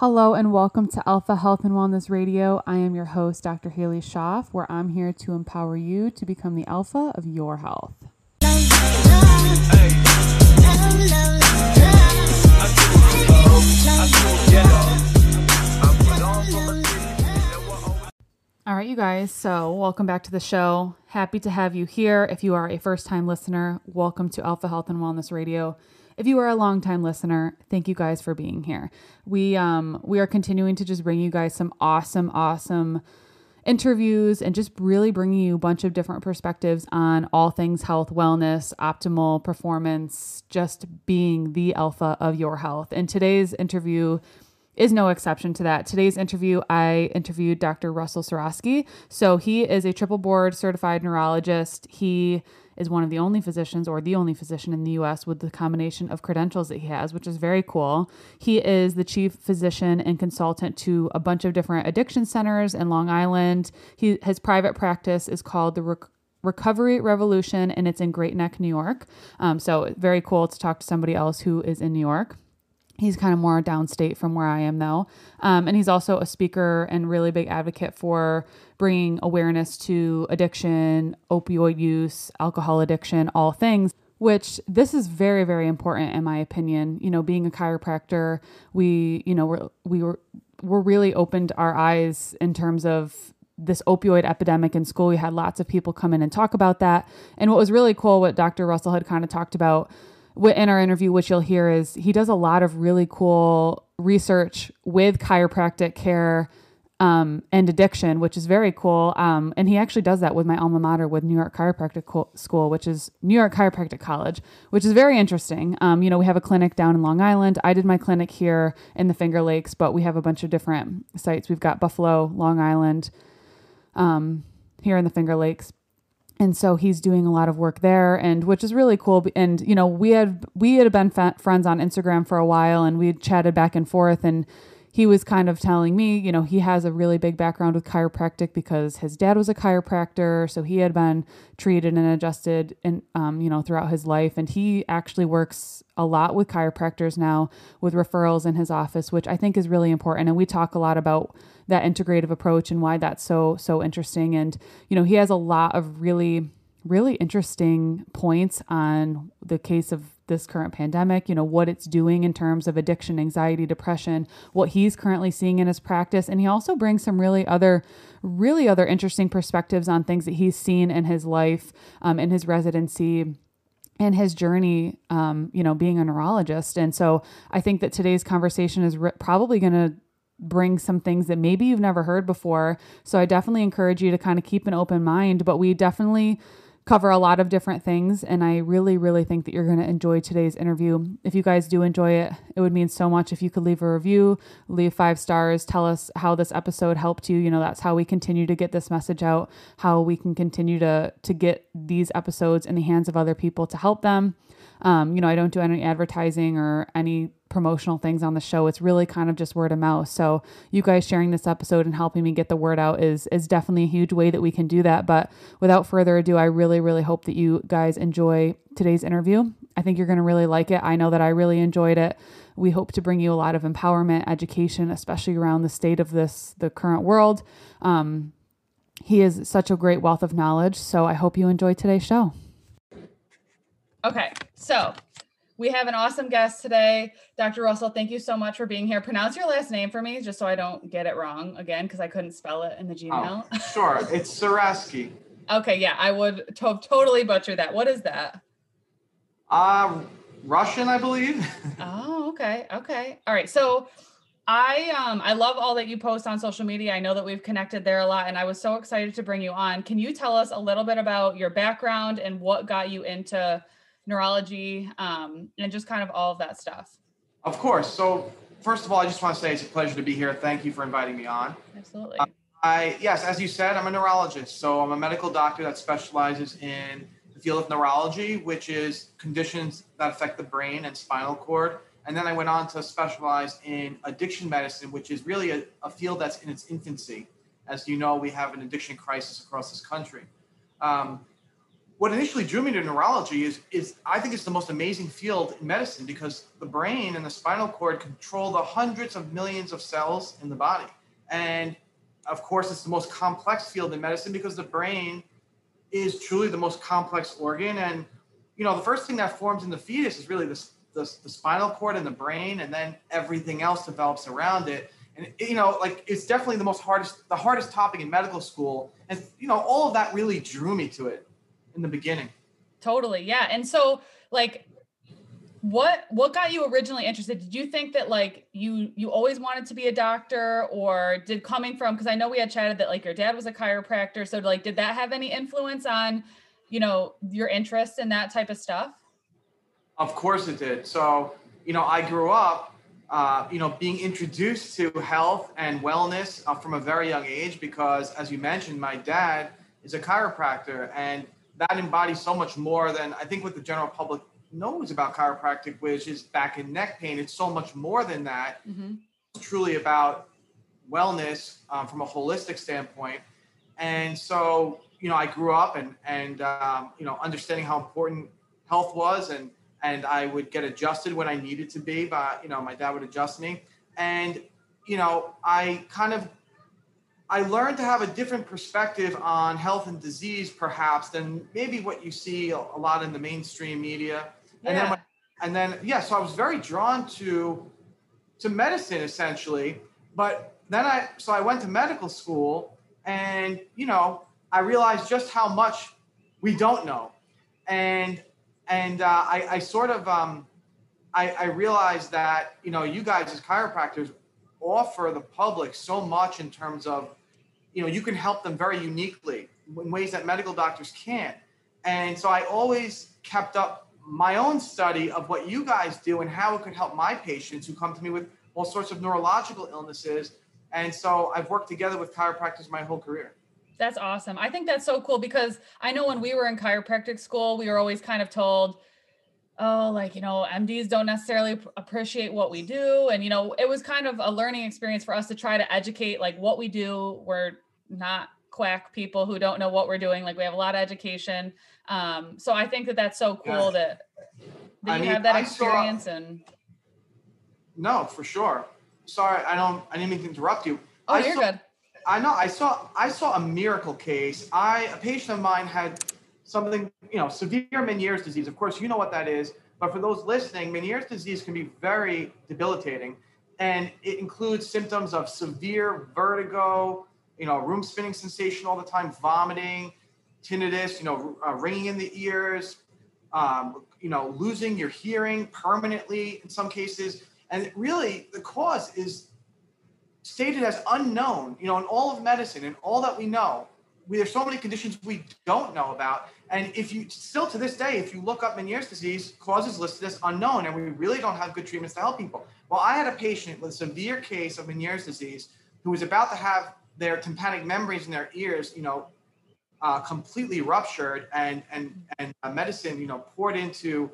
Hello and welcome to Alpha Health and Wellness Radio. I am your host, Dr. Halie Schoff, where I'm here to empower you to become the alpha of your health. All right, you guys. So, welcome back to the show. Happy to have you here. If you are a first time listener, welcome to Alpha Health and Wellness Radio. If you are a longtime listener, thank you guys for being here. We um we are continuing to just bring you guys some awesome, awesome interviews and just really bringing you a bunch of different perspectives on all things health, wellness, optimal performance, just being the alpha of your health. And today's interview is no exception to that. Today's interview, I interviewed Dr. Russell Surasky. So he is a triple board certified neurologist. He is one of the only physicians or the only physician in the US with the combination of credentials that he has, which is very cool. He is the chief physician and consultant to a bunch of different addiction centers in Long Island. He, his private practice is called the Rec- Recovery Revolution and it's in Great Neck, New York. Um, so, very cool to talk to somebody else who is in New York. He's kind of more downstate from where I am, though. Um, and he's also a speaker and really big advocate for bringing awareness to addiction, opioid use, alcohol addiction, all things. Which this is very, very important in my opinion. You know, being a chiropractor, we, you know, we're, we were, we're really opened our eyes in terms of this opioid epidemic in school. We had lots of people come in and talk about that. And what was really cool, what Dr. Russell had kind of talked about in our interview, which you'll hear, is he does a lot of really cool research with chiropractic care um, and addiction, which is very cool. Um, and he actually does that with my alma mater, with New York Chiropractic School, which is New York Chiropractic College, which is very interesting. Um, you know, we have a clinic down in Long Island. I did my clinic here in the Finger Lakes, but we have a bunch of different sites. We've got Buffalo, Long Island, um, here in the Finger Lakes and so he's doing a lot of work there and which is really cool and you know we had we had been friends on instagram for a while and we had chatted back and forth and he was kind of telling me, you know, he has a really big background with chiropractic because his dad was a chiropractor, so he had been treated and adjusted, and um, you know, throughout his life, and he actually works a lot with chiropractors now with referrals in his office, which I think is really important. And we talk a lot about that integrative approach and why that's so so interesting. And you know, he has a lot of really really interesting points on the case of this current pandemic, you know, what it's doing in terms of addiction, anxiety, depression, what he's currently seeing in his practice. And he also brings some really other, really other interesting perspectives on things that he's seen in his life, um, in his residency and his journey, um, you know, being a neurologist. And so I think that today's conversation is re- probably going to bring some things that maybe you've never heard before. So I definitely encourage you to kind of keep an open mind, but we definitely cover a lot of different things. And I really, really think that you're going to enjoy today's interview. If you guys do enjoy it, it would mean so much if you could leave a review, leave five stars, tell us how this episode helped you. You know, that's how we continue to get this message out, how we can continue to to get these episodes in the hands of other people to help them. Um, you know, I don't do any advertising or any promotional things on the show. It's really kind of just word of mouth. So you guys sharing this episode and helping me get the word out is is definitely a huge way that we can do that. But without further ado, I really really hope that you guys enjoy today's interview. I think you're going to really like it. I know that I really enjoyed it. We hope to bring you a lot of empowerment, education, especially around the state of this the current world. Um, he is such a great wealth of knowledge. So I hope you enjoy today's show. Okay, so we have an awesome guest today. Dr. Russell, thank you so much for being here. Pronounce your last name for me, just so I don't get it wrong again, because I couldn't spell it in the Gmail. Oh, sure, it's Surasky. okay, yeah, I would to- totally butcher that. What is that? Uh, Russian, I believe. oh, okay, okay. All right, so I um I love all that you post on social media. I know that we've connected there a lot and I was so excited to bring you on. Can you tell us a little bit about your background and what got you into neurology, um, and just kind of all of that stuff. Of course. So, first of all, I just want to say it's a pleasure to be here. Thank you for inviting me on. Absolutely. Uh, I yes, as you said, I'm a neurologist. So I'm a medical doctor that specializes in the field of neurology, which is conditions that affect the brain and spinal cord. And then I went on to specialize in addiction medicine, which is really a, a field that's in its infancy. As you know, we have an addiction crisis across this country. Um, what initially drew me to neurology is is I think it's the most amazing field in medicine because the brain and the spinal cord control the hundreds of millions of cells in the body. And of course, it's the most complex field in medicine because the brain is truly the most complex organ. And you know, the first thing that forms in the fetus is really the, the, the spinal cord and the brain, and then everything else develops around it. And you know, like it's definitely the most hardest, the hardest topic in medical school. And you know, all of that really drew me to it in the beginning. Totally. Yeah. And so like what what got you originally interested did you think that like you you always wanted to be a doctor or did coming from because i know we had chatted that like your dad was a chiropractor so like did that have any influence on you know your interest in that type of stuff of course it did so you know i grew up uh, you know being introduced to health and wellness uh, from a very young age because as you mentioned my dad is a chiropractor and that embodies so much more than I think what the general public knows about chiropractic, which is back and neck pain. It's so much more than that. Mm-hmm. It's truly about wellness um, from a holistic standpoint. And so, you know, I grew up and and um, you know understanding how important health was, and and I would get adjusted when I needed to be. But you know, my dad would adjust me, and you know, I kind of I learned to have a different perspective on health and disease, perhaps, than maybe what you see a, lot in the mainstream media. Yeah. And then, and then, yeah, so I was very drawn to to medicine essentially. But then I, so I went to medical school, and you know, I realized just how much we don't know, and and uh, I, I sort of um, I, I realized that you know, you guys as chiropractors offer the public so much in terms of you know you can help them very uniquely in ways that medical doctors can't. And so i always kept up my own study of what you guys do and how it could help my patients who come to me with all sorts of neurological illnesses. And so i've worked together with chiropractors my whole career. That's awesome. I think that's so cool because i know when we were in chiropractic school we were always kind of told oh like you know mds don't necessarily appreciate what we do. And you know it was kind of a learning experience for us to try to educate like what we do. We're not quack people who don't know what we're doing. Like we have a lot of education. Um, so i think that that's so cool yeah. that, that you mean, have that experience saw, and no for sure. Sorry i don't i didn't mean to interrupt you. Oh I you're saw, good. I know i saw i saw a miracle case. I a patient of mine had something, you know, severe Meniere's disease. Of course, you know what that is. But for those listening, Meniere's disease can be very debilitating. And it includes symptoms of severe vertigo, you know, room spinning sensation all the time, vomiting, tinnitus, you know, uh, ringing in the ears, um, you know, losing your hearing permanently in some cases. And really, the cause is stated as unknown, you know, in all of medicine and all that we know we, there's so many conditions we don't know about. And if you still to this day, if you look up Meniere's disease, causes listed as unknown, and we really don't have good treatments to help people. Well, I had a patient with a severe case of Meniere's disease who was about to have their tympanic membranes in their ears, you know, uh, completely ruptured, and and and medicine, you know, poured into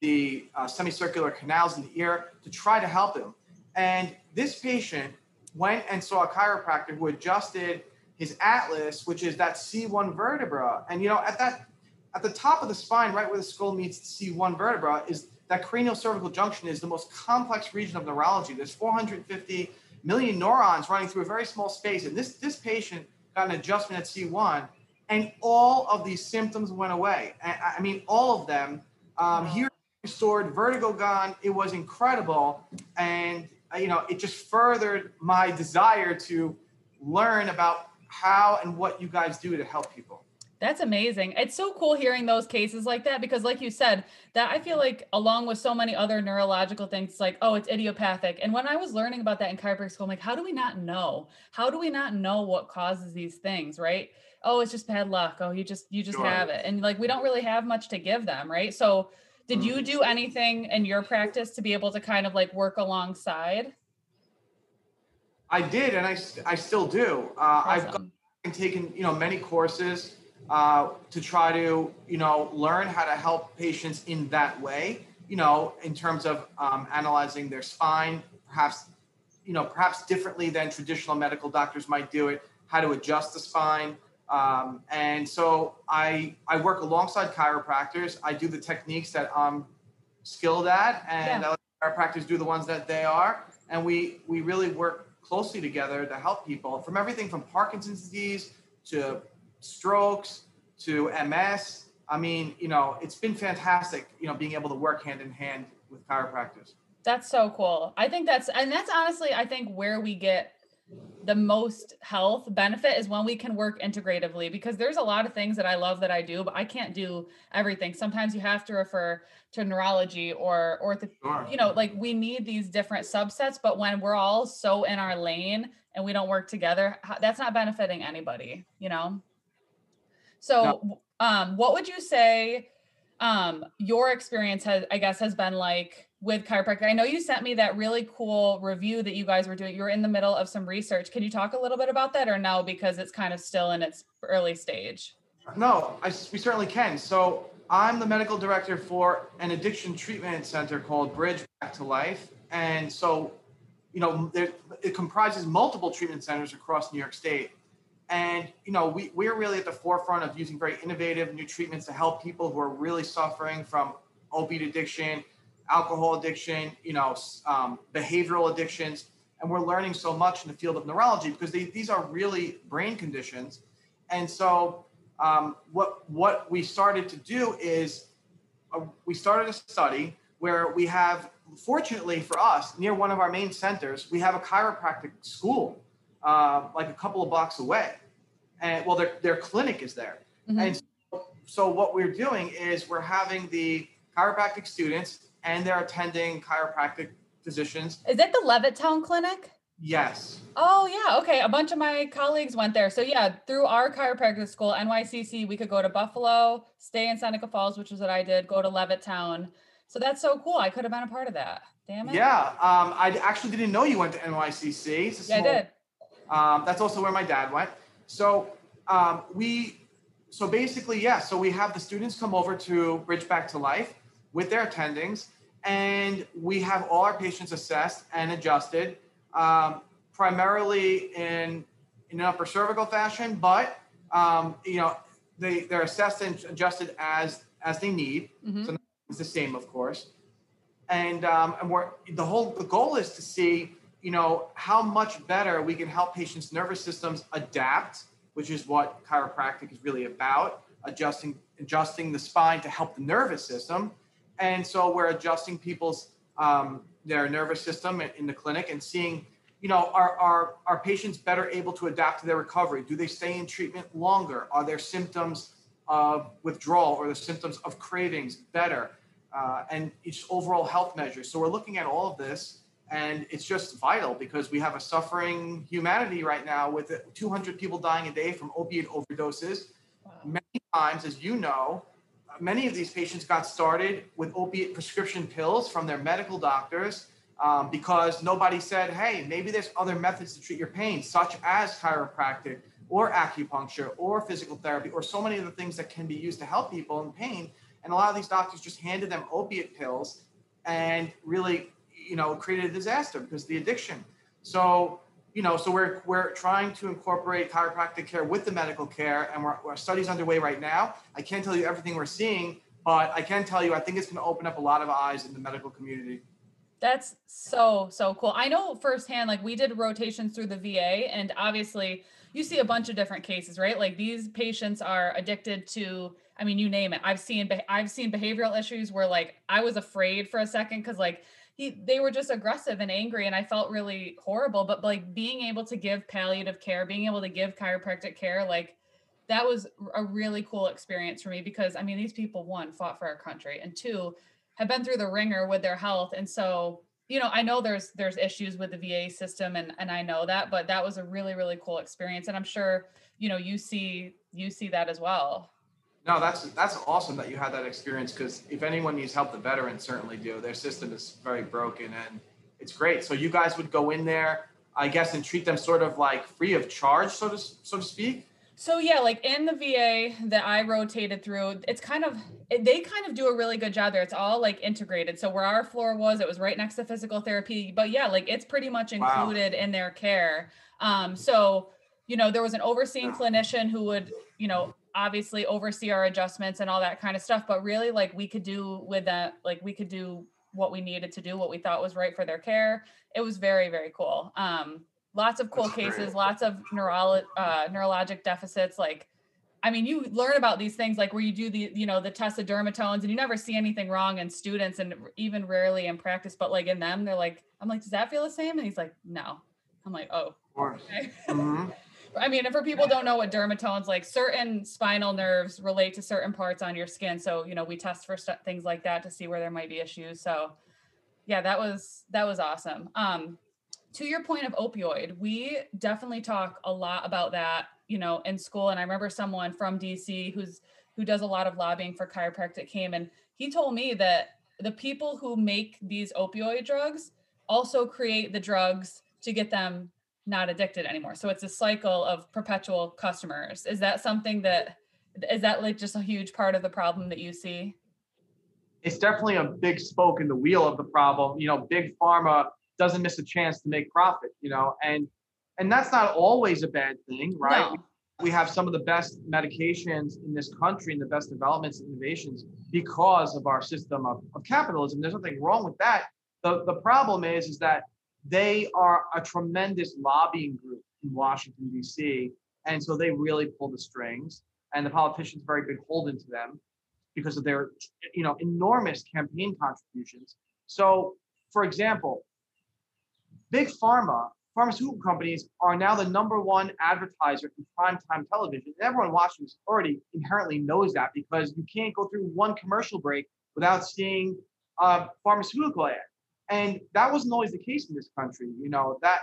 the uh, semicircular canals in the ear to try to help him. And this patient went and saw a chiropractor who adjusted his atlas, which is that C1 vertebra. And you know, at that at the top of the spine, right where the skull meets the C1 vertebra, is that cranial cervical junction is the most complex region of neurology. There's 450 million neurons running through a very small space. And this this patient got an adjustment at C1, and all of these symptoms went away. I mean, all of them. Um, here restored, vertigo gone. It was incredible, and you know, it just furthered my desire to learn about how and what you guys do to help people. That's amazing. It's so cool hearing those cases like that because, like you said, that I feel like, along with so many other neurological things, like, oh, it's idiopathic. And when I was learning about that in chiropractic school, I'm like, how do we not know? How do we not know what causes these things, right? Oh, it's just bad luck. Oh, you just you just sure. have it, and like we don't really have much to give them, right? So, did you mm-hmm. do anything in your practice to be able to kind of like work alongside? I did, and I, I still do. Uh, awesome. I've taken you know many courses uh, to try to you know learn how to help patients in that way. You know, in terms of um, analyzing their spine, perhaps you know perhaps differently than traditional medical doctors might do it. How to adjust the spine, Um, and so I I work alongside chiropractors. I do the techniques that I'm skilled at, and Yeah. chiropractors do the ones that they are. And we we really work closely together to help people from everything from Parkinson's disease to strokes to MS. I mean, you know, it's been fantastic, you know, being able to work hand in hand with chiropractors. That's so cool. I think that's and that's honestly I think where we get the most health benefit is when we can work integratively because there's a lot of things that I love that I do, but I can't do everything. Sometimes you have to refer to neurology or ortho, Sure. you know, like we need these different subsets, but when we're all so in our lane and we don't work together, that's not benefiting anybody, you know? So, um, what would you say um, your experience has, I guess, has been like with chiropractic? I know you sent me that really cool review that you guys were doing. You were in the middle of some research. Can you talk a little bit about that or no? Because it's kind of still in its early stage. No, I, we certainly can. So I'm the medical director for an addiction treatment center called Bridge Back to Life. And so, you know, there, it comprises multiple treatment centers across New York State. And, you know, we, we're really at the forefront of using very innovative new treatments to help people who are really suffering from opiate addiction, alcohol addiction, you know, um, behavioral addictions. And we're learning so much in the field of neurology because they, these are really brain conditions. And so, um, what what we started to do is uh, we started a study where we have, fortunately for us, near one of our main centers, we have a chiropractic school, uh, like a couple of blocks away, and well, their their clinic is there. Mhm. And so, so what we're doing is we're having the chiropractic students and they're attending chiropractic physicians. Is it the Levittown Clinic? Yes. Oh yeah, okay. A bunch of my colleagues went there. So yeah, through our chiropractic school, NYCC, we could go to Buffalo, stay in Seneca Falls, which is what I did, go to Levittown. So that's so cool. I could have been a part of that. Damn it. Yeah. Um, I actually didn't know you went to NYCC. Yeah, I did. Um, that's also where my dad went. So um, we, so basically, yeah. So we have the students come over to Bridge Back to Life with their attendings, and we have all our patients assessed and adjusted, um, primarily in in an upper cervical fashion, but um, you know they they're assessed and adjusted as as they need. Mhm. So it's the same, of course. And um, and we're the whole the goal is to see you know how much better we can help patients' nervous systems adapt, which is what chiropractic is really about, adjusting adjusting the spine to help the nervous system. And so we're adjusting people's um, their nervous system in, the clinic and seeing, you know, are, are are patients better able to adapt to their recovery? Do they stay in treatment longer? Are their symptoms of withdrawal or the symptoms of cravings better? Uh, and each overall health measures. So we're looking at all of this, and it's just vital because we have a suffering humanity right now with 200 people dying a day from opiate overdoses. Wow. Many times, as you know, many of these patients got started with opiate prescription pills from their medical doctors um, because nobody said, hey, maybe there's other methods to treat your pain, such as chiropractic or acupuncture or physical therapy or so many of the things that can be used to help people in pain. And a lot of these doctors just handed them opiate pills and really, you know, created a disaster because of the addiction. So, you know, so we're we're trying to incorporate chiropractic care with the medical care, and we're, our studies underway right now. I can't tell you everything we're seeing, but I can tell you I think it's going to open up a lot of eyes in the medical community. That's so so cool. I know firsthand like we did rotations through the VA and obviously you see a bunch of different cases, right? Like these patients are addicted to I mean you name it. I've seen I've seen behavioral issues where like I was afraid for a second cuz like he they were just aggressive and angry and I felt really horrible but like being able to give palliative care, being able to give chiropractic care like that was a really cool experience for me because I mean these people one fought for our country and two have been through the ringer with their health and so you know i know there's there's issues with the va system and and i know that but that was a really really cool experience and i'm sure you know you see you see that as well No, that's that's awesome that you had that experience because if anyone needs help, the veterans certainly do. Their system is very broken, and it's great. So you guys would go in there, I guess, and treat them sort of like free of charge, so to so to speak. so yeah like in the va that i rotated through it's kind of they kind of do a really good job there it's all like integrated so where our floor was it was right next to physical therapy but yeah like it's pretty much Wow. included in their care um so you know, there was an overseeing clinician who would, you know, obviously oversee our adjustments and all that kind of stuff. But really, like we could do with that, like we could do what we needed to do, what we thought was right for their care. It was very, very cool. Um, lots of cool That's cases, great. lots of neurolo- uh, neurologic deficits. Like, I mean, you learn about these things like where you do the, you know, the test of dermatomes and you never see anything wrong in students and even rarely in practice, but like in them, they're like, I'm like, does that feel the same? And he's like, no. I'm like, oh, Of course. okay. Mhm. I mean, if for people don't know what dermatomes like, certain spinal nerves relate to certain parts on your skin. So you know, we test for st- things like that to see where there might be issues. So yeah, that was that was awesome. Um, to your point of opioid, we definitely talk a lot about that, you know, in school. And I remember someone from DC who's who does a lot of lobbying for chiropractic came and he told me that the people who make these opioid drugs also create the drugs to get them not addicted anymore. So it's a cycle of perpetual customers. Is that something that is that like just a huge part of the problem that you see? It's definitely a big spoke in the wheel of the problem. You know, big pharma doesn't miss a chance to make profit. You know, and and that's not always a bad thing, right? No. We have some of the best medications in this country and the best developments and innovations because of our system of, of capitalism. There's nothing wrong with that. The, the problem is, is that they are a tremendous lobbying group in Washington, D.C. And so they really pull the strings, and the politicians very beholden to them because of their, you know, enormous campaign contributions. So, for example, big pharma, pharmaceutical companies are now the number one advertiser in primetime television. And everyone watching this already inherently knows that because you can't go through one commercial break without seeing a pharmaceutical ad. And that wasn't always the case in this country. You know, that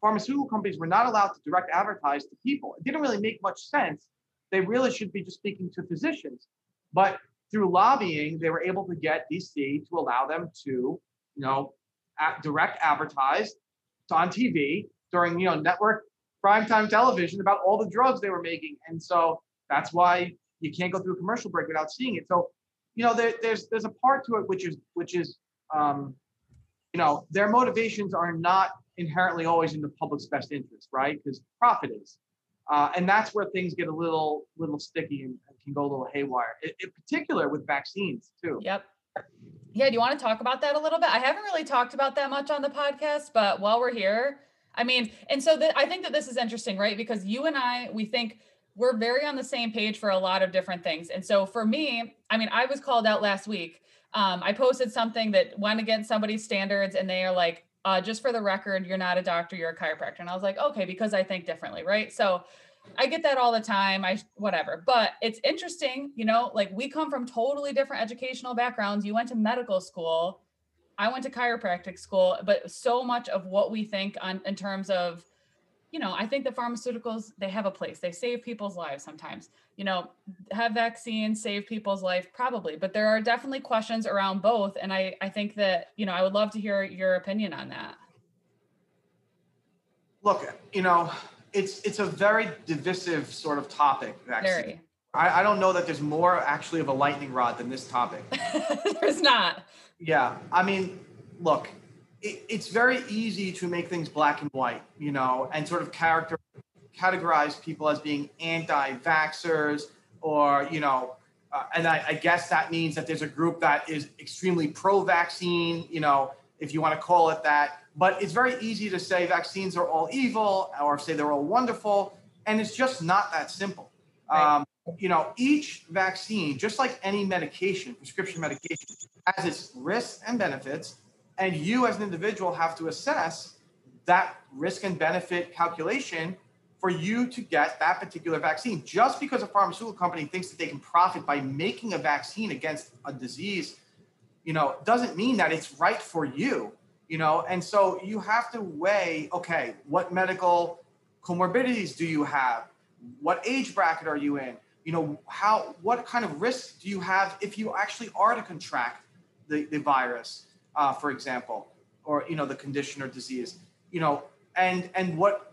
pharmaceutical companies were not allowed to direct advertise to people. It didn't really make much sense. They really should be just speaking to physicians. But through lobbying, they were able to get DC to allow them to, you know, direct advertise on TV during, you know, network primetime television about all the drugs they were making. And so that's why you can't go through a commercial break without seeing it. So, you know, there, there's there's a part to it which is which is um, you know, their motivations are not inherently always in the public's best interest, right? Because profit is. Uh, and that's where things get a little little sticky and, and can go a little haywire. In, in particular with vaccines too. Yep. Yeah, do you want to talk about that a little bit? I haven't really talked about that much on the podcast, but while we're here, I mean, and so that I think that this is interesting, right? Because you and I, we think we're very on the same page for a lot of different things. And so for me, I mean, I was called out last week. Um, I posted something that went against somebody's standards, and they are like, uh, just for the record, you're not a doctor, you're a chiropractor. And I was like, okay, because I think differently, right? So I get that all the time. I whatever, but it's interesting, you know, like we come from totally different educational backgrounds. You went to medical school, I went to chiropractic school, but so much of what we think on in terms of, you know, I think the pharmaceuticals they have a place. They save people's lives sometimes. You know, have vaccines save people's life probably, but there are definitely questions around both, and I I think that you know I would love to hear your opinion on that. Look, you know, it's it's a very divisive sort of topic. Vaccine. Very. I, I don't know that there's more actually of a lightning rod than this topic. There's not. Yeah, I mean, look, it, it's very easy to make things black and white, you know, and sort of character categorize people as being anti-vaxxers or you know, uh, and I, I guess that means that there's a group that is extremely pro-vaccine, you know, if you want to call it that. But it's very easy to say vaccines are all evil or say they're all wonderful, and it's just not that simple. Right. Um, you know, each vaccine, just like any medication, prescription medication, has its risks and benefits, and you as an individual have to assess that risk and benefit calculation for you to get that particular vaccine. Just because a pharmaceutical company thinks that they can profit by making a vaccine against a disease, you know, doesn't mean that it's right for you, you know, and so you have to weigh, okay, what medical comorbidities do you have? What age bracket are you in? You know, how what kind of risks do you have if you actually are to contract the, the virus, uh, for example, or you know, the condition or disease, you know, and and what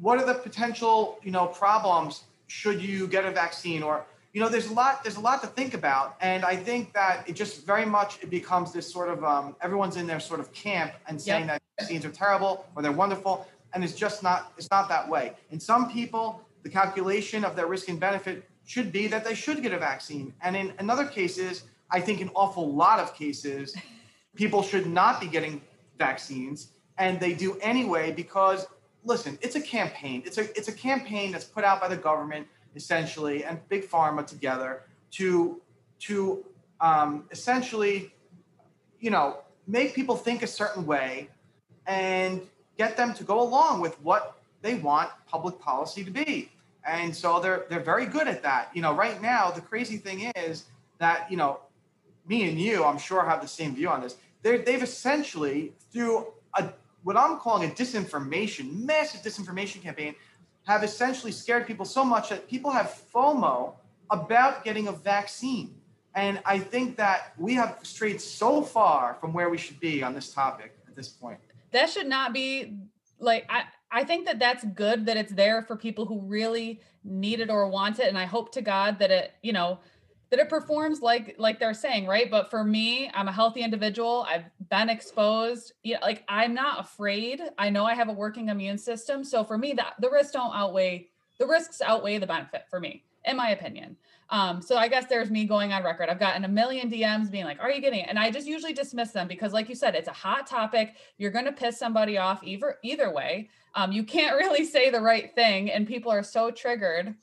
what are the potential, you know, problems should you get a vaccine or you know, there's a lot there's a lot to think about, and I think that it just very much it becomes this sort of um, everyone's in their sort of camp and saying Yep. that vaccines are terrible or they're wonderful, and it's just not it's not that way. In some people, the calculation of their risk and benefit should be that they should get a vaccine. And in another cases, I think an awful lot of cases, people should not be getting vaccines and they do anyway because listen, it's a campaign. It's a it's a campaign that's put out by the government essentially and big pharma together to to um, essentially, you know, make people think a certain way and get them to go along with what they want public policy to be. And so they're they're very good at that. You know, right now the crazy thing is that you know, me and you, I'm sure have the same view on this. They they've essentially through a what I'm calling a disinformation, massive disinformation campaign, have essentially scared people so much that people have FOMO about getting a vaccine. And I think that we have strayed so far from where we should be on this topic at this point. That should not be like I I think that that's good that it's there for people who really need it or want it and I hope to God that it, you know, that it performs like like they're saying right but for me i'm a healthy individual i've been exposed you know, like i'm not afraid i know i have a working immune system so for me that the risks don't outweigh the risks outweigh the benefit for me in my opinion um, so I guess there's me going on record. I've gotten a million DMs being like, "Are you getting it?" And I just usually dismiss them because, like you said, it's a hot topic. You're going to piss somebody off either either way. Um, you can't really say the right thing, and people are so triggered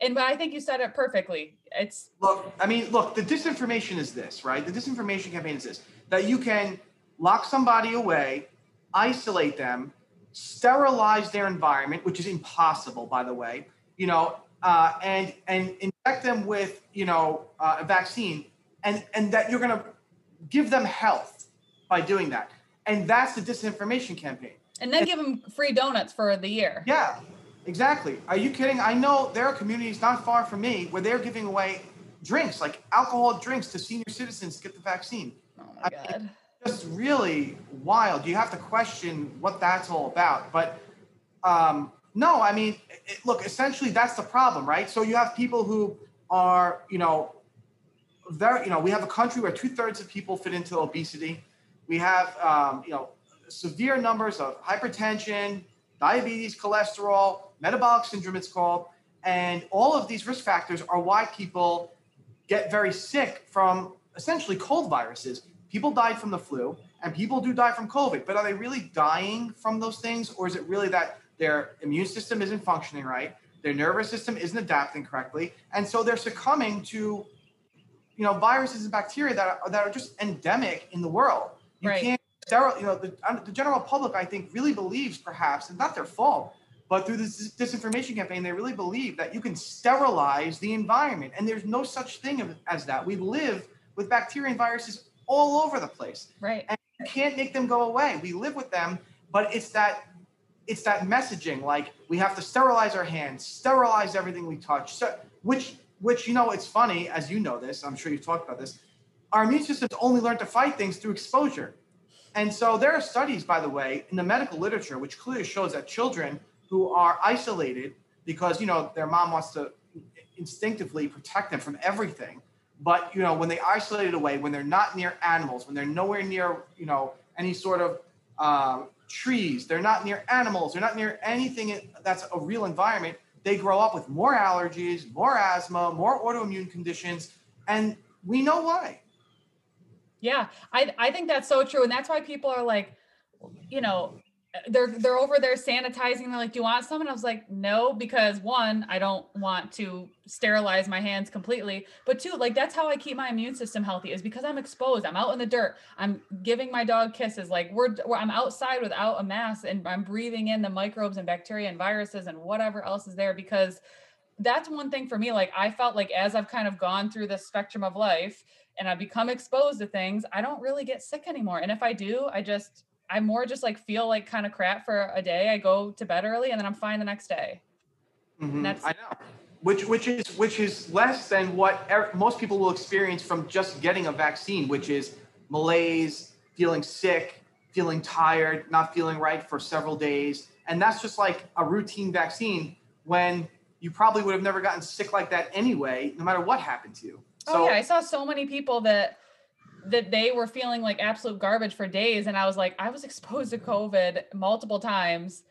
and but I think you said it perfectly. It's look, I mean, look, the disinformation is this, right? The disinformation campaign is this that you can lock somebody away, isolate them, sterilize their environment, which is impossible, by the way, you know, uh, and and inject them with you know uh, a vaccine, and and that you're going to give them health by doing that, and that's the disinformation campaign. And then and, give them free donuts for the year. Yeah, Exactly. Are you kidding? I know there are communities not far from me where they're giving away drinks, like alcohol drinks, to senior citizens to get the vaccine. Oh my God. I mean, just really wild. You have to question what that's all about. But um, no, I mean, it, look, essentially that's the problem, right? So you have people who are, you know, very, you know, we have a country where two thirds of people fit into obesity. We have, um, you know, severe numbers of hypertension, diabetes, cholesterol, metabolic syndrome, it's called. And all of these risk factors are why people get very sick from essentially cold viruses. People died from the flu and people do die from COVID, but are they really dying from those things? Or is it really that their immune system isn't functioning right? Their nervous system isn't adapting correctly. And so they're succumbing to, you know, viruses and bacteria that are, that are just endemic in the world. You right. can't, you know, the, the general public, I think, really believes perhaps, and not their fault, but through this disinformation campaign, they really believe that you can sterilize the environment. And there's no such thing as that. We live with bacteria and viruses all over the place. Right. And you can't make them go away. We live with them, but it's that it's that messaging like we have to sterilize our hands, sterilize everything we touch. So which which you know it's funny as you know this, I'm sure you've talked about this. Our immune systems only learn to fight things through exposure. And so there are studies, by the way, in the medical literature, which clearly shows that children who are isolated because you know their mom wants to instinctively protect them from everything. But you know when they isolated away when they're not near animals when they're nowhere near you know any sort of uh, trees they're not near animals they're not near anything that's a real environment they grow up with more allergies more asthma more autoimmune conditions and we know why. Yeah i i think that's so true and that's why people are like you know they're they're over there sanitizing. They're like, "Do you want some?" And I was like, "No," because one, I don't want to sterilize my hands completely, but two, like that's how I keep my immune system healthy is because I'm exposed. I'm out in the dirt. I'm giving my dog kisses. Like we're, we're I'm outside without a mask, and I'm breathing in the microbes and bacteria and viruses and whatever else is there because that's one thing for me. Like I felt like as I've kind of gone through the spectrum of life and I become exposed to things, I don't really get sick anymore. And if I do, I just I more just like feel like kind of crap for a day. I go to bed early and then I'm fine the next day. Mm-hmm. That's I know. Which which is which is less than what er- most people will experience from just getting a vaccine, which is malaise, feeling sick, feeling tired, not feeling right for several days, and that's just like a routine vaccine when you probably would have never gotten sick like that anyway, no matter what happened to you. So, oh yeah, I saw so many people that that they were feeling like absolute garbage for days and i was like i was exposed to covid multiple times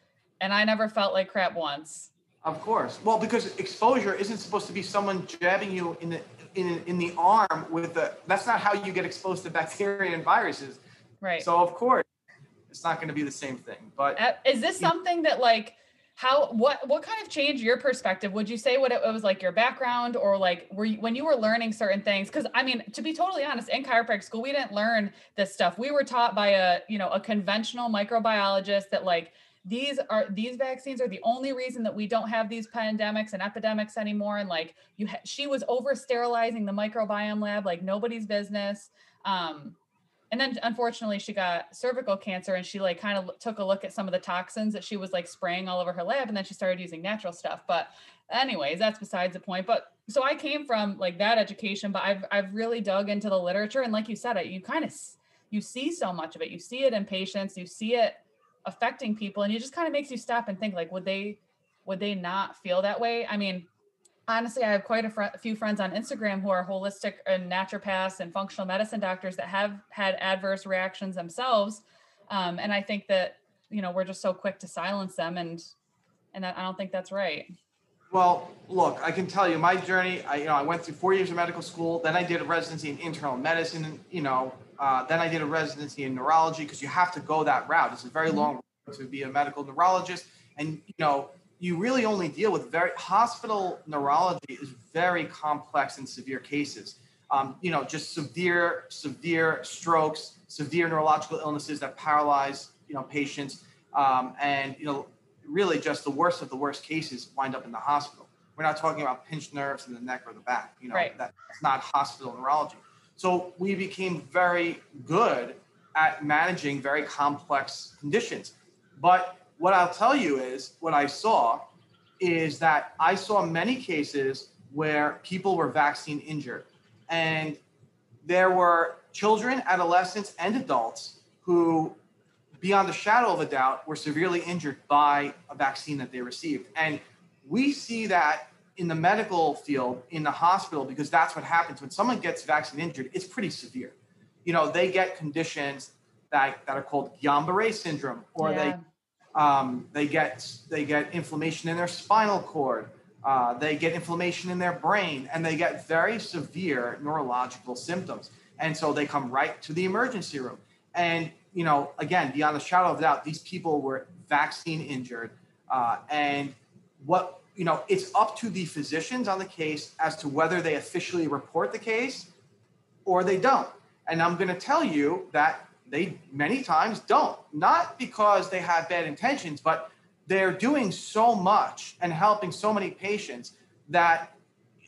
and I never felt like crap once. Of course. Well, because exposure isn't supposed to be someone jabbing you in the in, in the arm with the that's not how you get exposed to bacteria and viruses. Right. So of course it's not going to be the same thing. But uh, is this something that like how what what kind of changed your perspective? Would you say what it, was like your background or like were you when you were learning certain things? Because i mean to be totally honest in chiropractic school we didn't learn this stuff. We were taught by a you know a conventional microbiologist that like these are these vaccines are the only reason that we don't have these pandemics and epidemics anymore. And like you ha- she was over sterilizing the microbiome lab like nobody's business. Um and then unfortunately she got cervical cancer and she like kind of took a look at some of the toxins that she was like spraying all over her lab and then she started using natural stuff. But anyways that's besides the point. But so i came from like that education but i've i've really dug into the literature. And like you said you kind of you see so much of it. You see it in patients. You see it affecting people and it just kind of makes you stop and think like would they would they not feel that way? I mean honestly, I have quite a, fr- a, few friends on Instagram who are holistic and naturopaths and functional medicine doctors that have had adverse reactions themselves. Um, and I think that, you know, we're just so quick to silence them and, and that, I don't think that's right. Well, look, I can tell you my journey. I, you know, I went through four years of medical school. Then I did a residency in internal medicine. You know, uh, then I did a residency in neurology because you have to go that route. It's a very mm-hmm. long road to be a medical neurologist. And you know, you really only deal with very hospital neurology is very complex and severe cases. Um, you know, just severe, severe strokes, severe neurological illnesses that paralyze, you know, patients, um, and you know, really just the worst of the worst cases wind up in the hospital. We're not talking about pinched nerves in the neck or the back. You know, right. that's not hospital neurology. So we became very good at managing very complex conditions, but what I'll tell you is what I saw is that I saw many cases where people were vaccine injured. And there were children, adolescents, and adults who, beyond the shadow of a doubt, were severely injured by a vaccine that they received. And we see that in the medical field, in the hospital, because that's what happens when someone gets vaccine injured, it's pretty severe. You know, they get conditions that, that are called Guillain-Barré syndrome, or yeah. they um, they get they get inflammation in their spinal cord. Uh, they get inflammation in their brain, and they get very severe neurological symptoms. And so they come right to the emergency room. And you know, again, beyond a shadow of doubt, these people were vaccine injured. Uh, and what you know, it's up to the physicians on the case as to whether they officially report the case or they don't. And I'm going to tell you that they many times don't. Not because they have bad intentions, but they're doing so much and helping so many patients that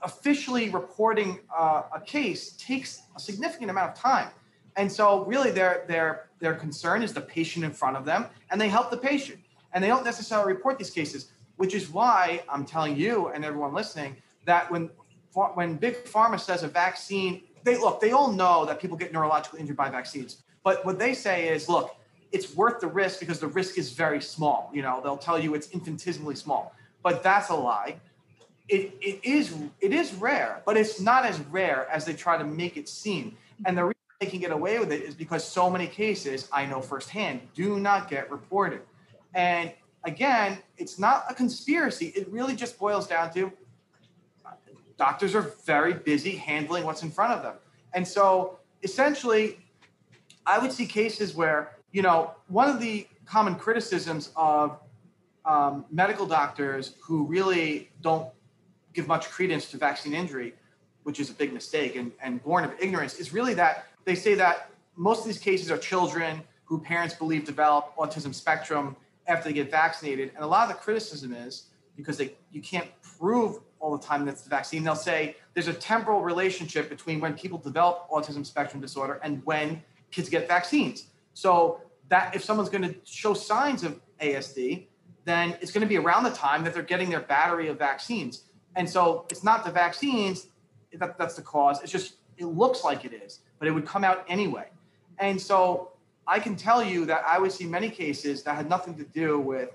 officially reporting uh, a case takes a significant amount of time. And so really their their their concern is the patient in front of them and they help the patient. And they don't necessarily report these cases, which is why I'm telling you and everyone listening that when when big pharma says a vaccine, they look, they all know that people get neurologically injured by vaccines. But what they say is, look, it's worth the risk because the risk is very small. You know, they'll tell you it's infinitesimally small, but that's a lie. It, it is it is rare, but it's not as rare as they try to make it seem. And the reason they can get away with it is because so many cases I know firsthand do not get reported. And again, it's not a conspiracy. It really just boils down to doctors are very busy handling what's in front of them. And so essentially I would see cases where, you know, one of the common criticisms of um, medical doctors who really don't give much credence to vaccine injury, which is a big mistake and, and born of ignorance, is really that they say that most of these cases are children who parents believe develop autism spectrum after they get vaccinated. And a lot of the criticism is because they you can't prove all the time that's the vaccine. They'll say there's a temporal relationship between when people develop autism spectrum disorder and when kids get vaccines. So that if someone's going to show signs of ASD, then it's going to be around the time that they're getting their battery of vaccines. And so it's not the vaccines that, that's the cause. It's just it looks like it is, but it would come out anyway. And so I can tell you that I would see many cases that had nothing to do with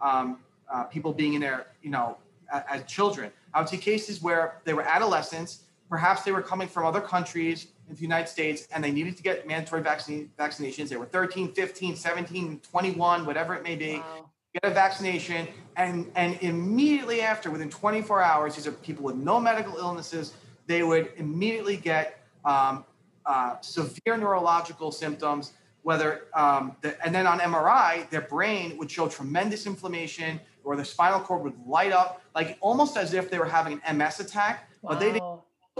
um, uh, people being in there, you know, as, as children. I would see cases where they were adolescents. Perhaps they were coming from other countries in the United States and they needed to get mandatory vaccine, vaccinations. They were 13, 15, 17, 21, whatever it may be. Wow. get a vaccination, and and immediately after, within 24 hours, these are people with no medical illnesses. They would immediately get um, uh, severe neurological symptoms. Whether um, the, and then on MRI, their brain would show tremendous inflammation, or the spinal cord would light up, like almost as if they were having an MS attack, wow. but they didn't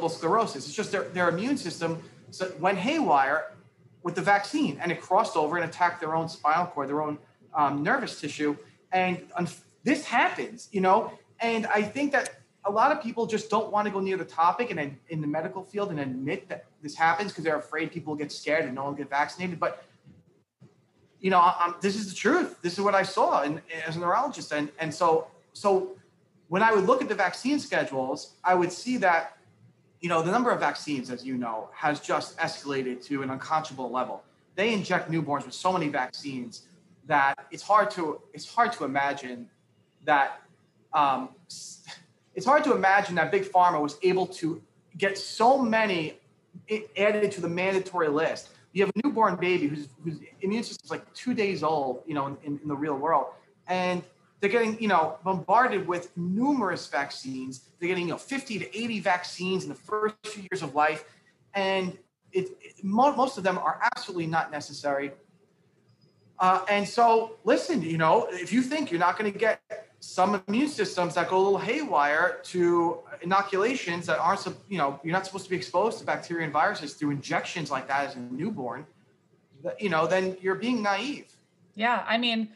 sclerosis. It's just their, their immune system went haywire with the vaccine and it crossed over and attacked their own spinal cord, their own um, nervous tissue. And um, this happens, you know, and I think that a lot of people just don't want to go near the topic and in the medical field and admit that this happens because they're afraid people get scared and no one get vaccinated. But you know, I'm, this is the truth. This is what I saw in, as a neurologist, and and so so when I would look at the vaccine schedules, I would see that you know, the number of vaccines, as you know, has just escalated to an unconscionable level. They inject newborns with so many vaccines that it's hard to it's hard to imagine that um, it's hard to imagine that big pharma was able to get so many added to the mandatory list. You have a newborn baby whose whose immune system is like two days old, you know, in, in the real world, and they're getting, you know, bombarded with numerous vaccines. They're getting, you know, 50 to 80 vaccines in the first few years of life. And it, it most of them are absolutely not necessary. Uh, and so, listen, you know, if you think you're not going to get some immune systems that go a little haywire to inoculations that aren't, you know, you're not supposed to be exposed to bacteria and viruses through injections like that as a newborn, you know, then you're being naive. Yeah. I mean,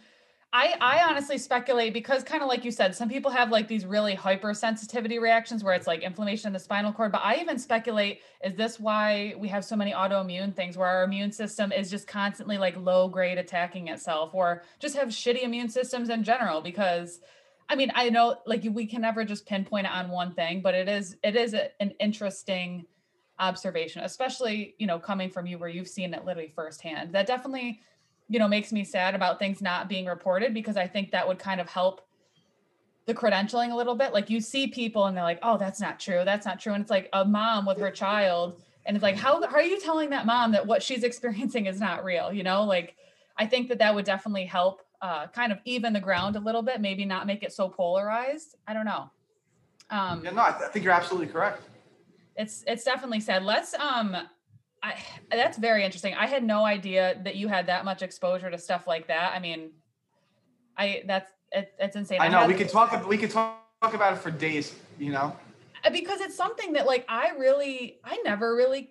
I, I honestly speculate because kind of like you said, some people have like these really hypersensitivity reactions where it's like inflammation in the spinal cord. But I even speculate, is this why we have so many autoimmune things where our immune system is just constantly like low grade attacking itself or just have shitty immune systems in general? Because I mean, I know like we can never just pinpoint it on one thing, but it is it is a, an interesting observation, especially, you know, coming from you where you've seen it literally firsthand. That definitely you know makes me sad about things not being reported because i think that would kind of help the credentialing a little bit. Like you see people and they're like oh that's not true. That's not true. And it's like a mom with her child and it's like how, how are you telling that mom that what she's experiencing is not real? You know like i think that that would definitely help uh, kind of even the ground a little bit maybe not make it so polarized. I don't know. Um, yeah, no I, th- I think you're absolutely correct. it's it's definitely sad. Let's um I, that's very interesting. I had no idea that you had that much exposure to stuff like that. I mean, I that's it, it's insane. I know I we could talk we could talk about it for days. You know, uh, because it's something that like I really I never really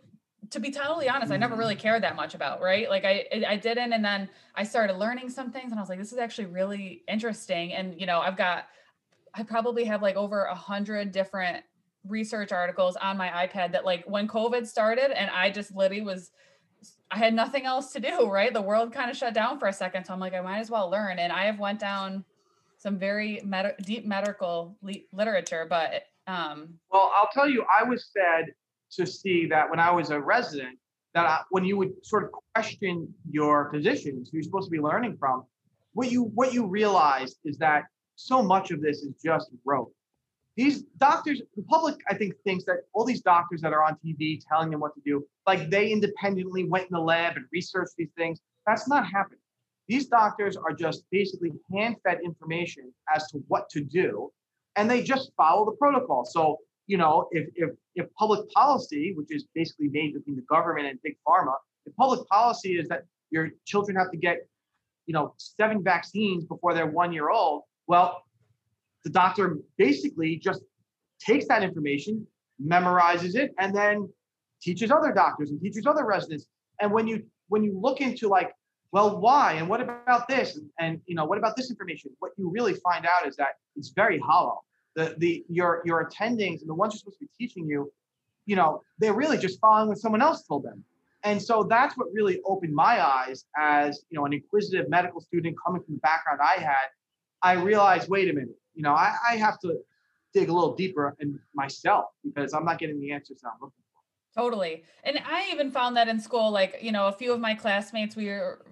to be totally honest, I never really cared that much about, right? Like I I didn't and then I started learning some things and I was like this is actually really interesting and you know, I've got I probably have like over a hundred different research articles on my iPad that like when COVID started and I just literally was I had nothing else to do, right? The world kind of shut down for a second. So I'm like, I might as well learn. And I have went down some very med- deep medical li- literature, but um well, I'll tell you, I was sad to see that when I was a resident, that I, when you would sort of question your physicians who you're supposed to be learning from, what you what you realize is that so much of this is just rote these doctors, the public, I think, thinks that all these doctors that are on TV telling them what to do, like they independently went in the lab and researched these things. That's not happening. These doctors are just basically hand fed information as to what to do, and they just follow the protocol. So, you know, if, if, if public policy, which is basically made between the government and big pharma, if public policy is that your children have to get, you know, seven vaccines before they're one year old, well, the doctor basically just takes that information, memorizes it, and then teaches other doctors and teaches other residents. And when you when you look into like, well, why and what about this and, and you know what about this information? What you really find out is that it's very hollow. The the your your attendings and the ones you're supposed to be teaching you, you know, they're really just following what someone else told them. And so that's what really opened my eyes as you know an inquisitive medical student coming from the background I had. I realized, wait a minute, you know, I, I have to dig a little deeper in myself because I'm not getting the answers I'm looking for. Totally. And I even found that in school, like, you know, a few of my classmates, we were,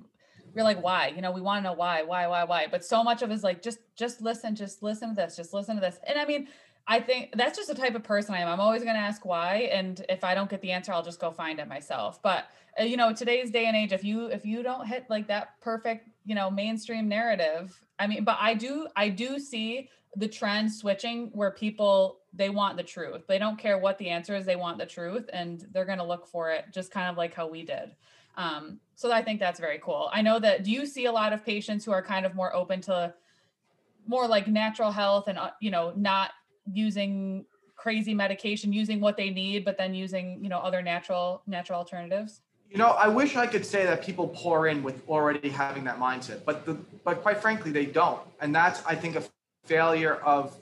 we are like, why? You know, we want to know why, why, why, why. But so much of it is like, just, just listen, just listen to this, just listen to this. And I mean, I think that's just the type of person I am. I'm always going to ask why, and if I don't get the answer, I'll just go find it myself. But uh, you know, today's day and age, if you if you don't hit like that perfect, you know, mainstream narrative, I mean, but I do I do see the trend switching where people they want the truth. They don't care what the answer is, they want the truth and they're going to look for it just kind of like how we did. Um, so I think that's very cool. I know that do you see a lot of patients who are kind of more open to more like natural health and uh, you know not using crazy medication using what they need but then using you know other natural natural alternatives you know i wish i could say that people pour in with already having that mindset but the but quite frankly they don't. And that's i think a failure of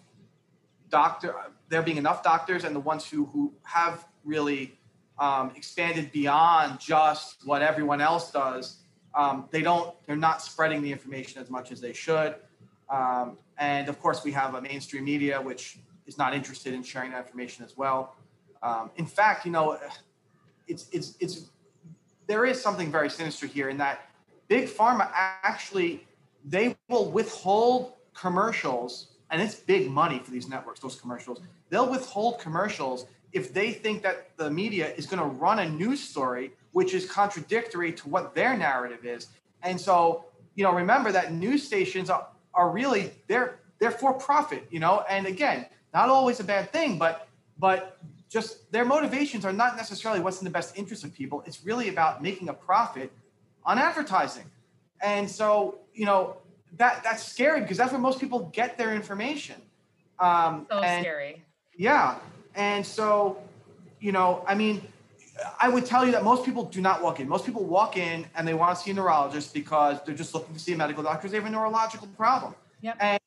doctor there being enough doctors and the ones who who have really um, expanded beyond just what everyone else does um, they don't they're not spreading the information as much as they should. Um, and of course we have a mainstream media which is not interested in sharing that information as well. Um, in fact you know it's it's it's there is something very sinister here in that big pharma actually they will withhold commercials and it's big money for these networks those commercials. They'll withhold commercials if they think that the media is going to run a news story which is contradictory to what their narrative is. And so you know remember that news stations are, are really they're they're for profit you know? And again not always a bad thing but but just their motivations are not necessarily what's in the best interest of people. It's really about making a profit on advertising. And so you know that that's scary because that's where most people get their information. Um so and, scary. Yeah. And so you know i mean i would tell you that most people do not walk in. Most people walk in and they want to see a neurologist because they're just looking to see a medical doctor because they have a neurological problem. Yep. and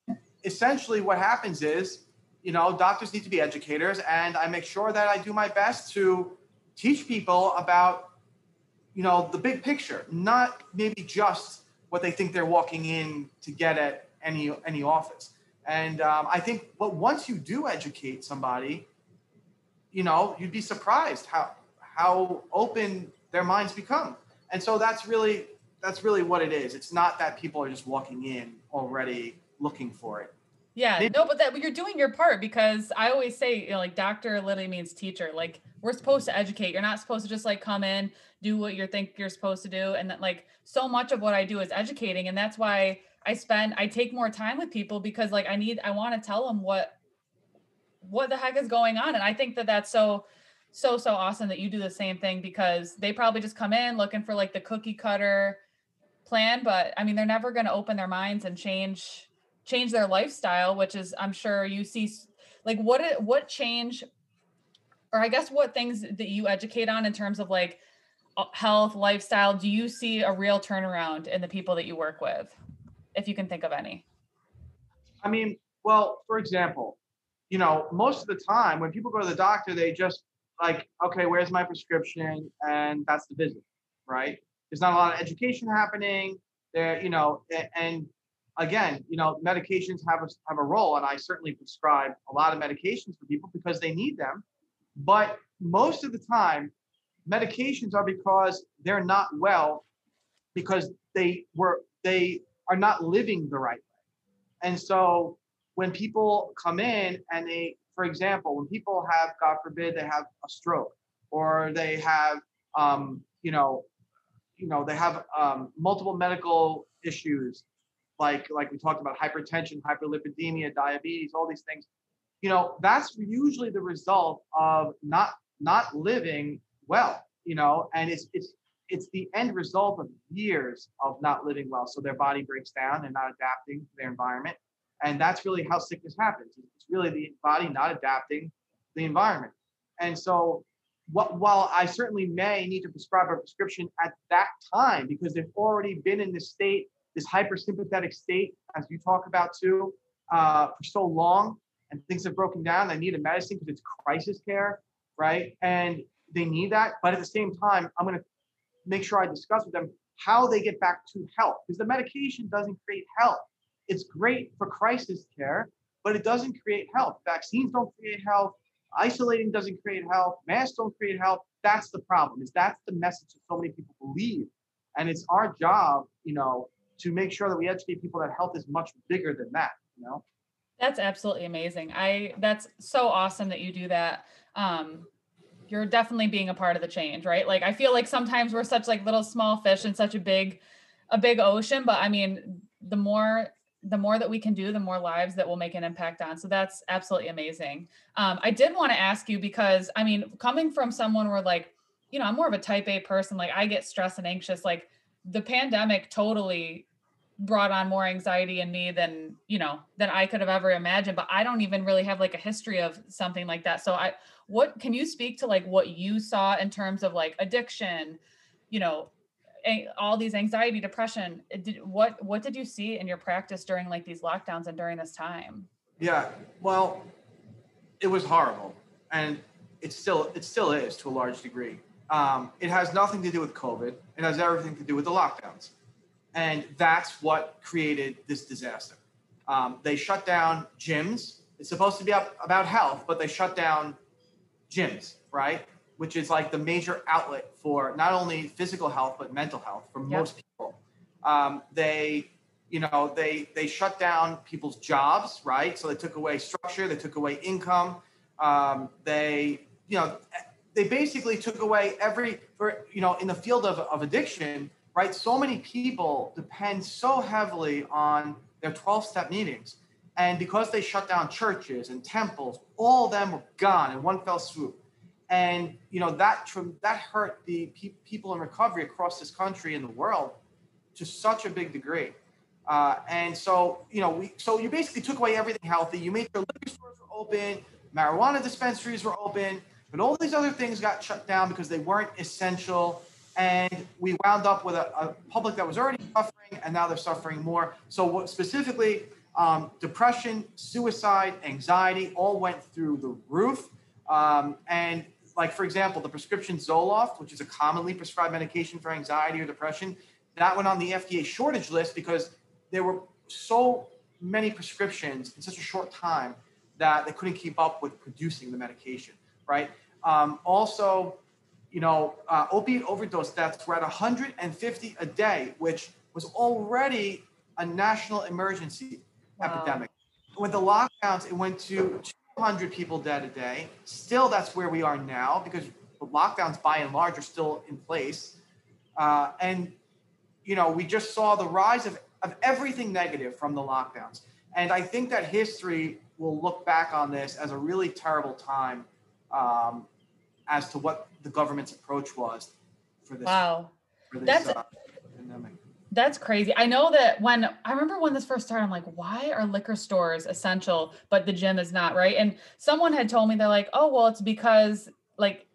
essentially what happens is you know, doctors need to be educators, and I make sure that I do my best to teach people about, you know, the big picture, not maybe just what they think they're walking in to get at any any office. And um, I think, but once you do educate somebody, you know, you'd be surprised how how open their minds become. And so that's really that's really what it is. It's not that people are just walking in already looking for it. Yeah, no, but that you're doing your part because I always say, you know, like doctor literally means teacher. Like we're supposed to educate. You're not supposed to just like come in, do what you think you're supposed to do, and that like so much of what I do is educating, and that's why I spend I take more time with people because like I need I want to tell them what what the heck is going on, and I think that that's so so so awesome that you do the same thing because they probably just come in looking for like the cookie cutter plan, but I mean they're never going to open their minds and change change their lifestyle which is i'm sure you see like what what change or i guess what things that you educate on in terms of like health lifestyle do you see a real turnaround in the people that you work with? If you can think of any. I mean well for example you know most of the time when people go to the doctor they just like okay where's my prescription? And that's the visit right? There's not a lot of education happening. There you know and again, you know, medications have a, have a role, and I certainly prescribe a lot of medications for people because they need them. But most of the time, medications are because they're not well, because they were they are not living the right way. And so when people come in and they, for example, when people have, God forbid, they have a stroke or they have, um, you know, you know, they have um, multiple medical issues like like we talked about hypertension, hyperlipidemia, diabetes, all these things. You know, that's usually the result of not not living well. You know, and it's it's it's the end result of years of not living well. So their body breaks down and not adapting to their environment, and that's really how sickness happens. It's really the body not adapting to the environment. And so, while I certainly may need to prescribe a prescription at that time because they've already been in the state this hypersympathetic state, as you talk about too, uh, for so long, and things have broken down. They need a medicine because it's crisis care, right? And they need that. But at the same time, I'm going to make sure I discuss with them how they get back to health because the medication doesn't create health. It's great for crisis care, but it doesn't create health. Vaccines don't create health. Isolating doesn't create health. Masks don't create health. That's the problem. Is that's the message that so many people believe, and it's our job, you know, to make sure that we educate people that health is much bigger than that you know that's absolutely amazing i that's so awesome that you do that um you're definitely being a part of the change right like i feel like sometimes we're such like little small fish in such a big a big ocean but i mean the more the more that we can do, the more lives that we'll make an impact on. So that's absolutely amazing. Um, I did want to ask you because I mean, coming from someone where like, you know, I'm more of a type A person, like I get stressed and anxious, like the pandemic totally brought on more anxiety in me than you know than i could have ever imagined but i don't even really have like a history of something like that. So i what can you speak to like what you saw in terms of like addiction you know all these anxiety depression? Did what what did you see in your practice during like these lockdowns and during this time? Yeah well it was horrible and it still it still is to a large degree. Um, it has nothing to do with covid. It has everything to do with the lockdowns and that's what created this disaster. Um, they shut down gyms. It's supposed to be about health, but they shut down gyms, right? Which is like the major outlet for not only physical health but mental health for yep. most people. Um, they, you know, they they shut down people's jobs, right? So they took away structure, they took away income. Um, they, you know, they basically took away every, for you know, in the field of, of addiction right? So many people depend so heavily on their 12 step meetings. And because they shut down churches and temples, all of them were gone in one fell swoop. And you know that that hurt the pe- people in recovery across this country and the world to such a big degree. Uh, and so you know, we so you basically took away everything healthy. You made your liquor stores were open, marijuana dispensaries were open, but all these other things got shut down because they weren't essential and we wound up with a, a, public that was already suffering and now they're suffering more. So what, specifically um, depression suicide anxiety all went through the roof. Um, and like for example the prescription zoloft which is a commonly prescribed medication for anxiety or depression that went on the fda shortage list because there were so many prescriptions in such a short time that they couldn't keep up with producing the medication right? Um, also you know, uh, opiate overdose deaths were at 150 a day, which was already a national emergency wow. epidemic. With the lockdowns, it went to 200 people dead a day. Still, that's where we are now because the lockdowns, by and large, are still in place. Uh, and, you know, we just saw the rise of, of everything negative from the lockdowns. And I think that history will look back on this as a really terrible time um, as to what the government's approach was for this. Wow, for this, that's uh, pandemic. That's crazy. I know that when I remember when this first started, I'm like, why are liquor stores essential, but the gym is not, right? And someone had told me they're like, oh, well, it's because like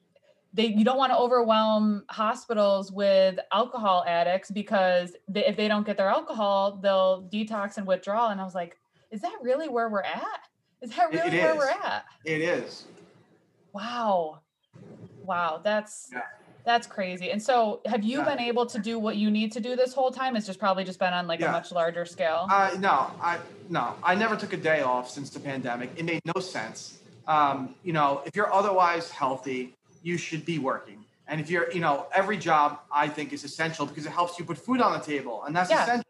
they you don't want to overwhelm hospitals with alcohol addicts because they, if they don't get their alcohol, they'll detox and withdraw. And I was like, is that really where we're at? Is that really it, where is. we're at? It is. Wow. Wow, that's yeah. that's crazy. And so, have you yeah. been able to do what you need to do this whole time? It's just probably just been on like yeah. a much larger scale. Uh, no, I no, I never took a day off since the pandemic. It made no sense. Um, you know, if you're otherwise healthy, you should be working. And if you're, you know, every job I think is essential because it helps you put food on the table, and that's essential.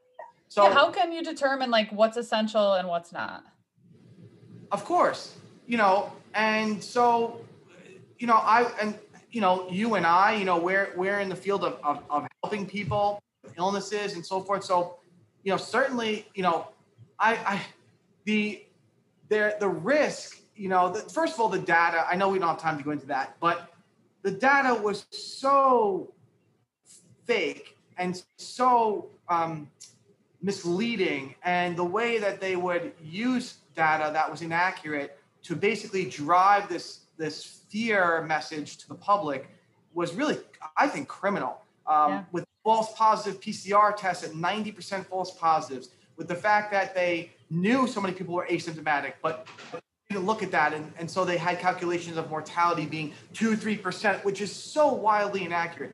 So, how can you determine like what's essential and what's not? Of course, you know, and so, you know, I and you know, you and I, you know, we're we're in the field of, of, of helping people with illnesses and so forth. So, you know, certainly, you know, I, I the the the risk, you know, the, first of all, the data. I know we don't have time to go into that, but the data was so fake and so um, misleading, and the way that they would use data that was inaccurate to basically drive this this fear message to the public was really, I think, criminal. Um, yeah. With false positive PCR tests at 90% false positives, with the fact that they knew so many people were asymptomatic, but didn't look at that. And, and so they had calculations of mortality being 2 3%, which is so wildly inaccurate.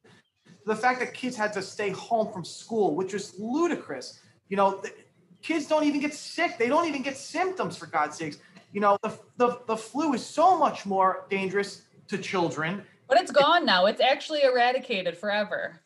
The fact that kids had to stay home from school, which was ludicrous. You know, kids don't even get sick, they don't even get symptoms, for God's sakes. You know, the, the, the flu is so much more dangerous to children. But it's gone now. It's actually eradicated forever.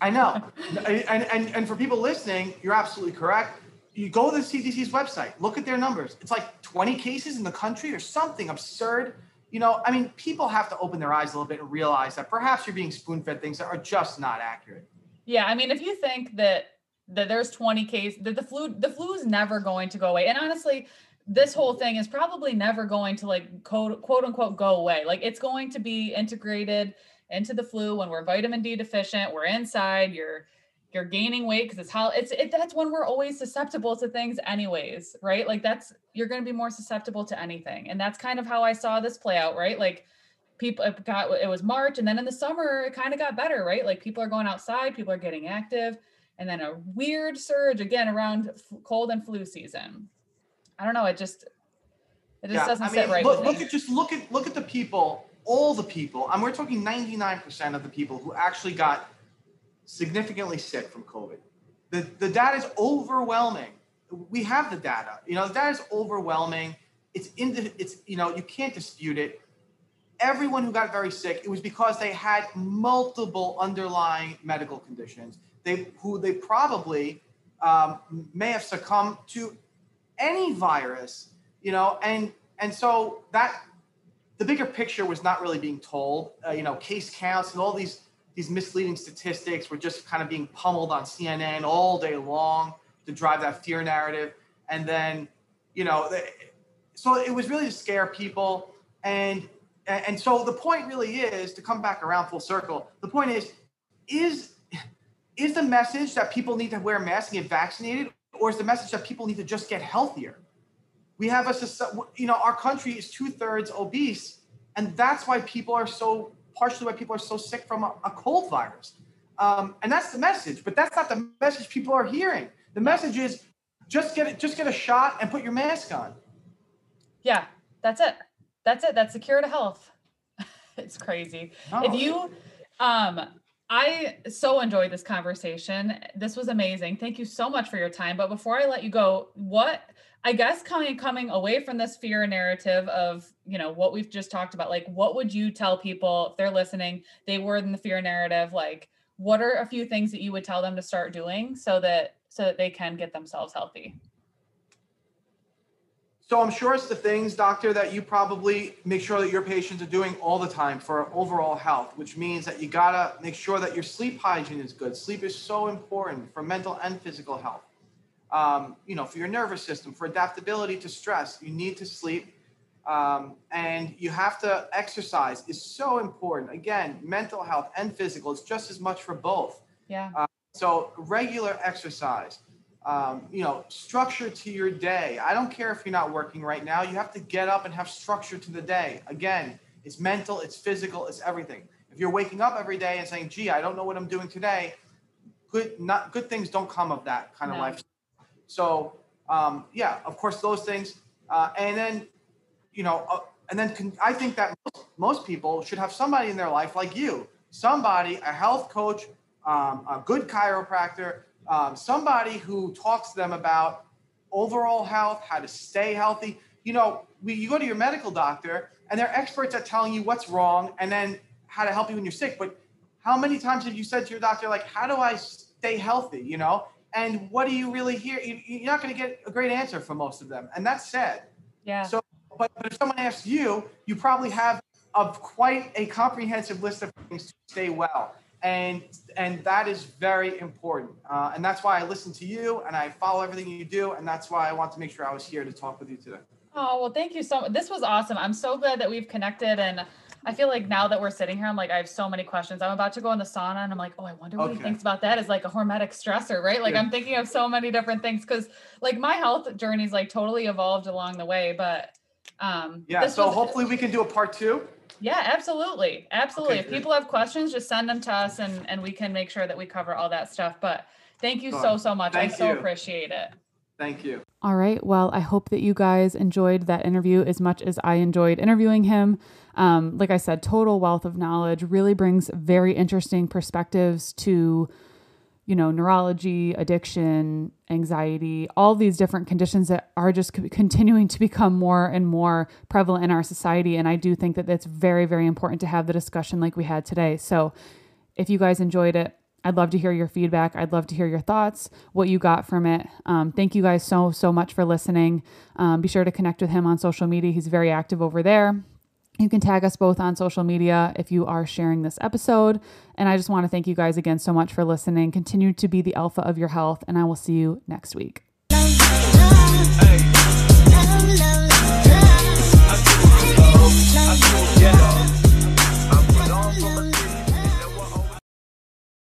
I know. and, and, and for people listening, you're absolutely correct. You go to the CDC's website, look at their numbers. It's like 20 cases in the country or something absurd. You know, I mean, people have to open their eyes a little bit and realize that perhaps you're being spoon fed things that are just not accurate. Yeah. I mean, if you think that that there's 20 cases that the flu the flu is never going to go away and honestly this whole thing is probably never going to like quote, quote unquote go away. Like it's going to be integrated into the flu when we're vitamin d deficient we're inside you're you're gaining weight because it's how it's it, that's when we're always susceptible to things anyways right? Like that's you're going to be more susceptible to anything. And that's kind of how i saw this play out right? Like people it got it was march and then in the summer it kind of got better right? Like people are going outside people are getting active and then a weird surge again around cold and flu season i don't know it just it just yeah, doesn't I mean, sit right look, look at just look at look at the people all the people and we're talking 99% of the people who actually got significantly sick from COVID. The, the data is overwhelming. We have the data. You know, the data is overwhelming. It's in the, it's, you know, you can't dispute it. Everyone who got very sick, it was because they had multiple underlying medical conditions. They, who they probably um, may have succumbed to any virus, you know, and and so that the bigger picture was not really being told. Uh, you know, case counts and all these these misleading statistics were just kind of being pummeled on CNN all day long to drive that fear narrative. And then, you know, so it was really to scare people. And and so the point really is to come back around full circle. The point is, is is the message that people need to wear masks and get vaccinated, or is the message that people need to just get healthier? We have a, you know, our country is two thirds obese, and that's why people are so partially why people are so sick from a, a cold virus. Um, and that's the message, but that's not the message people are hearing. The message is just get it, just get a shot and put your mask on. Yeah, that's it. That's it. That's the cure to health. it's crazy. Oh. If you, um, I so enjoyed this conversation. This was amazing. Thank you so much for your time. But before I let you go, what I guess coming coming away from this fear narrative of you know what we've just talked about, like what would you tell people if they're listening? They were in the fear narrative. Like, what are a few things that you would tell them to start doing so that so that they can get themselves healthy? So I'm sure it's the things, doctor, that you probably make sure that your patients are doing all the time for overall health, which means that you gotta make sure that your sleep hygiene is good. Sleep is so important for mental and physical health um, you know, for your nervous system, for adaptability to stress. You need to sleep. Um, and you have to exercise is so important. Again, mental health and physical, it's just as much for both. Yeah. Uh, so regular exercise, um, you know, structure to your day. I don't care if you're not working right now. You have to get up and have structure to the day. Again, it's mental, it's physical, it's everything. If you're waking up every day and saying, "Gee, I don't know what I'm doing today," good not good things don't come of that kind no. of life so um, yeah, of course those things, uh, and then you know, uh, and then con- I think that most, most, people should have somebody in their life like you, somebody, a health coach, um, a good chiropractor, um, somebody who talks to them about overall health, how to stay healthy. You know, we, you go to your medical doctor and they're experts at telling you what's wrong and then how to help you when you're sick. But how many times have you said to your doctor, like, how do I stay healthy? You know, and what do you really hear? You're not going to get a great answer from most of them, and that's sad. Yeah. So, but, but if someone asks you, you probably have a quite a comprehensive list of things to stay well, and and that is very important. Uh, and that's why I listen to you and I follow everything you do, and that's why I want to make sure I was here to talk with you today. Oh well, thank you so much. This was awesome. I'm so glad that we've connected and I feel like now that we're sitting here, I'm like, I have so many questions. I'm about to go in the sauna and I'm like, oh, I wonder what okay. he thinks about that as like a hormetic stressor, right? Like yeah. I'm thinking of so many different things because like my health journey's like totally evolved along the way. But um yeah, so was, hopefully we can do a part two. Yeah, absolutely. Absolutely. Okay, if people have questions, just send them to us and and we can make sure that we cover all that stuff. But thank you so so much. Thank I so appreciate it. Thank you. All right. Well, I hope that you guys enjoyed that interview as much as I enjoyed interviewing him. Um, like I said, total wealth of knowledge really brings very interesting perspectives to, you know, neurology, addiction, anxiety, all these different conditions that are just continuing to become more and more prevalent in our society. And I do think that it's very, very important to have the discussion like we had today. So if you guys enjoyed it, I'd love to hear your feedback. I'd love to hear your thoughts, what you got from it. Um, thank you guys so, so much for listening. Um, be sure to connect with him on social media. He's very active over there. You can tag us both on social media if you are sharing this episode. And I just want to thank you guys again so much for listening. Continue to be the alpha of your health, and I will see you next week. Hey.